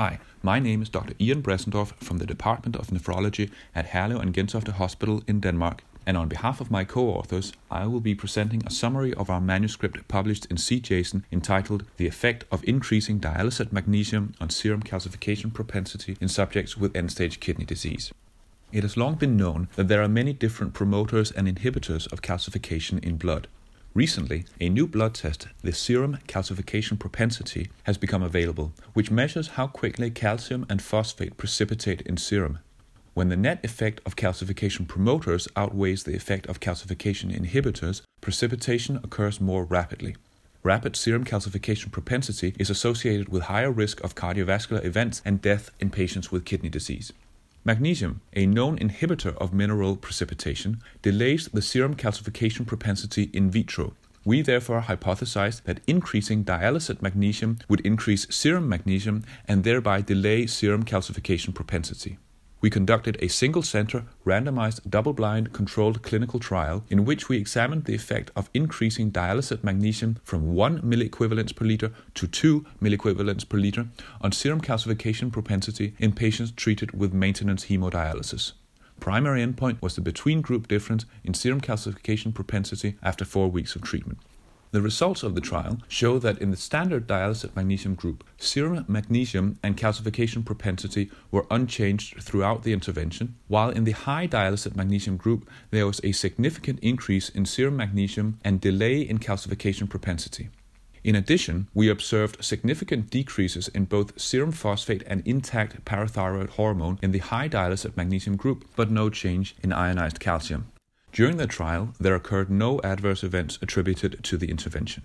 Hi, my name is Dr. Iain Bressendorff from the Department of Nephrology at Herlev and Gentofte Hospital in Denmark, and on behalf of my co authors, I will be presenting a summary of our manuscript published in CJASN entitled The Effect of Increasing Dialysate Magnesium on Serum Calcification Propensity in Subjects with End Stage Kidney Disease. It has long been known that there are many different promoters and inhibitors of calcification in blood. Recently, a new blood test, the serum calcification propensity, has become available, which measures how quickly calcium and phosphate precipitate in serum. When the net effect of calcification promoters outweighs the effect of calcification inhibitors, precipitation occurs more rapidly. Rapid serum calcification propensity is associated with higher risk of cardiovascular events and death in patients with kidney disease. Magnesium, a known inhibitor of mineral precipitation, delays the serum calcification propensity in vitro. We therefore hypothesized that increasing dialysate magnesium would increase serum magnesium and thereby delay serum calcification propensity we conducted a single center, randomized, double blind, controlled clinical trial in which we examined the effect of increasing dialysate magnesium from 1 milliequivalents per liter to 2 milliequivalents per liter on serum calcification propensity in patients treated with maintenance hemodialysis. Primary endpoint was the between group difference in serum calcification propensity after four weeks of treatment. The results of the trial show that in the standard dialysate magnesium group, serum magnesium and calcification propensity were unchanged throughout the intervention, while in the high dialysate magnesium group, there was a significant increase in serum magnesium and delay in calcification propensity. In addition, we observed significant decreases in both serum phosphate and intact parathyroid hormone in the high dialysate magnesium group, but no change in ionized calcium. During the trial, there occurred no adverse events attributed to the intervention.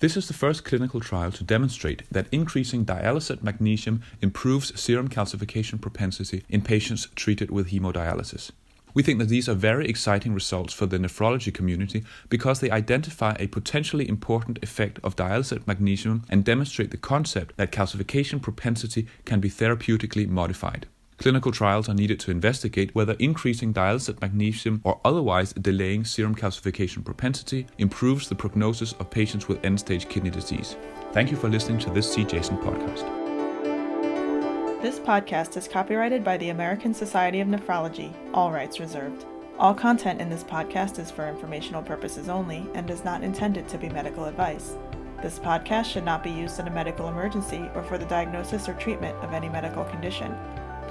This is the first clinical trial to demonstrate that increasing dialysate magnesium improves serum calcification propensity in patients treated with hemodialysis. We think that these are very exciting results for the nephrology community because they identify a potentially important effect of dialysate magnesium and demonstrate the concept that calcification propensity can be therapeutically modified. Clinical trials are needed to investigate whether increasing dialysate magnesium or otherwise delaying serum calcification propensity improves the prognosis of patients with end stage kidney disease. Thank you for listening to this CJASN podcast. This podcast is copyrighted by the American Society of Nephrology, all rights reserved. All content in this podcast is for informational purposes only and is not intended to be medical advice. This podcast should not be used in a medical emergency or for the diagnosis or treatment of any medical condition.